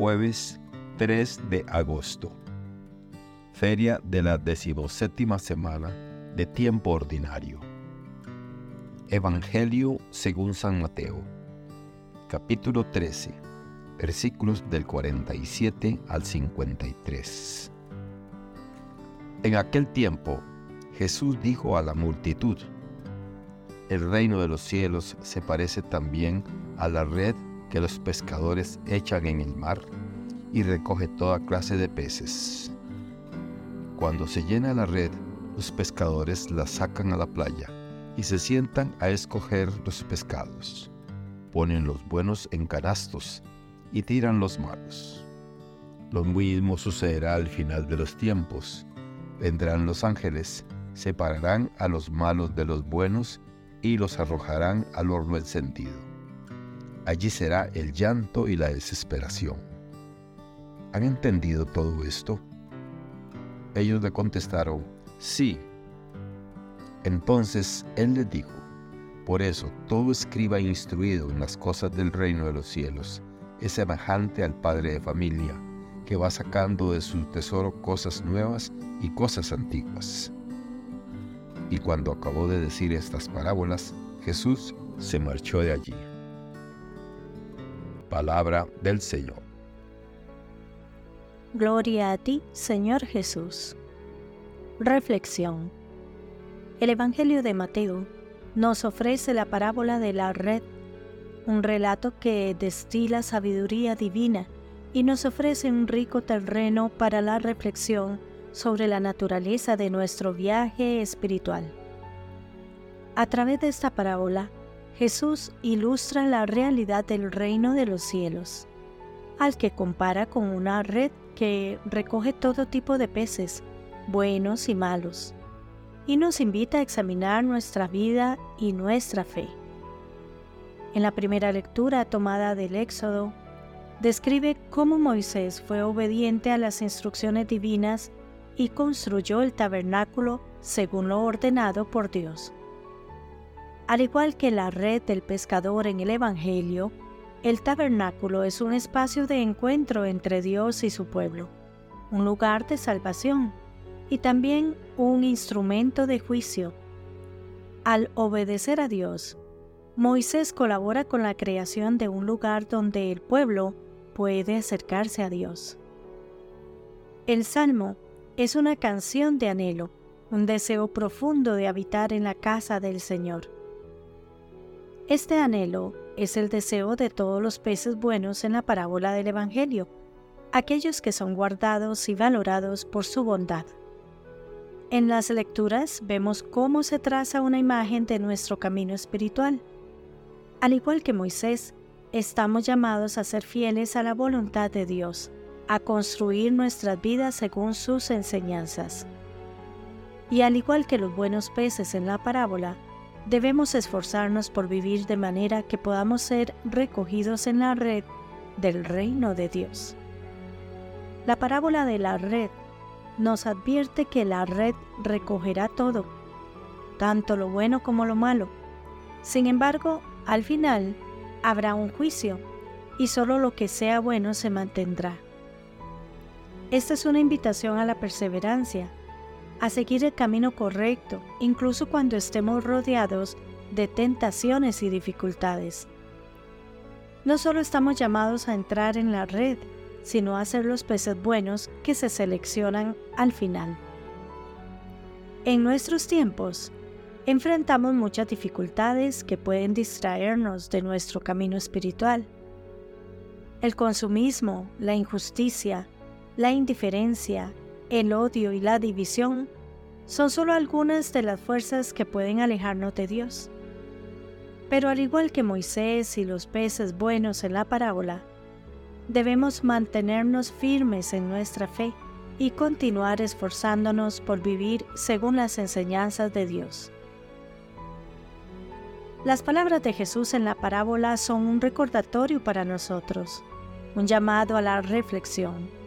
jueves 3 de agosto, feria de la decimoséptima semana de tiempo ordinario. Evangelio según San Mateo, capítulo 13, versículos del 47 al 53. En aquel tiempo, Jesús dijo a la multitud, el reino de los cielos se parece también a la red que los pescadores echan en el mar y recoge toda clase de peces. Cuando se llena la red, los pescadores la sacan a la playa y se sientan a escoger los pescados. Ponen los buenos en canastos y tiran los malos. Lo mismo sucederá al final de los tiempos. Vendrán los ángeles, separarán a los malos de los buenos y los arrojarán al horno encendido. Allí será el llanto y la desesperación. ¿Han entendido todo esto? Ellos le contestaron, sí. Entonces él les dijo, por eso todo escriba instruido en las cosas del reino de los cielos es semejante al padre de familia, que va sacando de su tesoro cosas nuevas y cosas antiguas. Y cuando acabó de decir estas parábolas, Jesús se marchó de allí. Palabra del Señor. Gloria a ti, Señor Jesús. Reflexión. El Evangelio de Mateo nos ofrece la parábola de la red, un relato que destila sabiduría divina y nos ofrece un rico terreno para la reflexión sobre la naturaleza de nuestro viaje espiritual. A través de esta parábola, Jesús ilustra la realidad del reino de los cielos, al que compara con una red que recoge todo tipo de peces, buenos y malos, y nos invita a examinar nuestra vida y nuestra fe. En la primera lectura tomada del Éxodo, describe cómo Moisés fue obediente a las instrucciones divinas y construyó el tabernáculo según lo ordenado por Dios. Al igual que la red del pescador en el Evangelio, el tabernáculo es un espacio de encuentro entre Dios y su pueblo, un lugar de salvación y también un instrumento de juicio. Al obedecer a Dios, Moisés colabora con la creación de un lugar donde el pueblo puede acercarse a Dios. El Salmo es una canción de anhelo, un deseo profundo de habitar en la casa del Señor. Este anhelo es el deseo de todos los peces buenos en la parábola del Evangelio, aquellos que son guardados y valorados por su bondad. En las lecturas vemos cómo se traza una imagen de nuestro camino espiritual. Al igual que Moisés, estamos llamados a ser fieles a la voluntad de Dios, a construir nuestras vidas según sus enseñanzas. Y al igual que los buenos peces en la parábola, debemos esforzarnos por vivir de manera que podamos ser recogidos en la red del reino de Dios. La parábola de la red nos advierte que la red recogerá todo, tanto lo bueno como lo malo. Sin embargo, al final habrá un juicio y solo lo que sea bueno se mantendrá. Esta es una invitación a la perseverancia, a seguir el camino correcto, incluso cuando estemos rodeados de tentaciones y dificultades. No solo estamos llamados a entrar en la red, sino a ser los peces buenos que se seleccionan al final. En nuestros tiempos, enfrentamos muchas dificultades que pueden distraernos de nuestro camino espiritual. El consumismo, la injusticia, la indiferencia, el odio y la división son solo algunas de las fuerzas que pueden alejarnos de Dios. Pero al igual que Moisés y los peces buenos en la parábola, debemos mantenernos firmes en nuestra fe y continuar esforzándonos por vivir según las enseñanzas de Dios. Las palabras de Jesús en la parábola son un recordatorio para nosotros, un llamado a la reflexión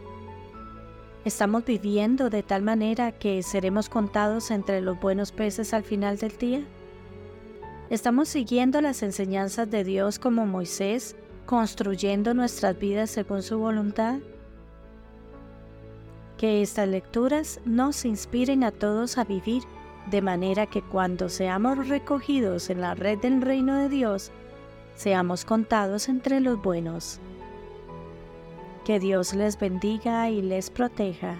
¿Estamos viviendo de tal manera que seremos contados entre los buenos peces al final del día? ¿Estamos siguiendo las enseñanzas de Dios como Moisés construyendo nuestras vidas según su voluntad? Que estas lecturas nos inspiren a todos a vivir de manera que cuando seamos recogidos en la red del reino de Dios, seamos contados entre los buenos. Que Dios les bendiga y les proteja.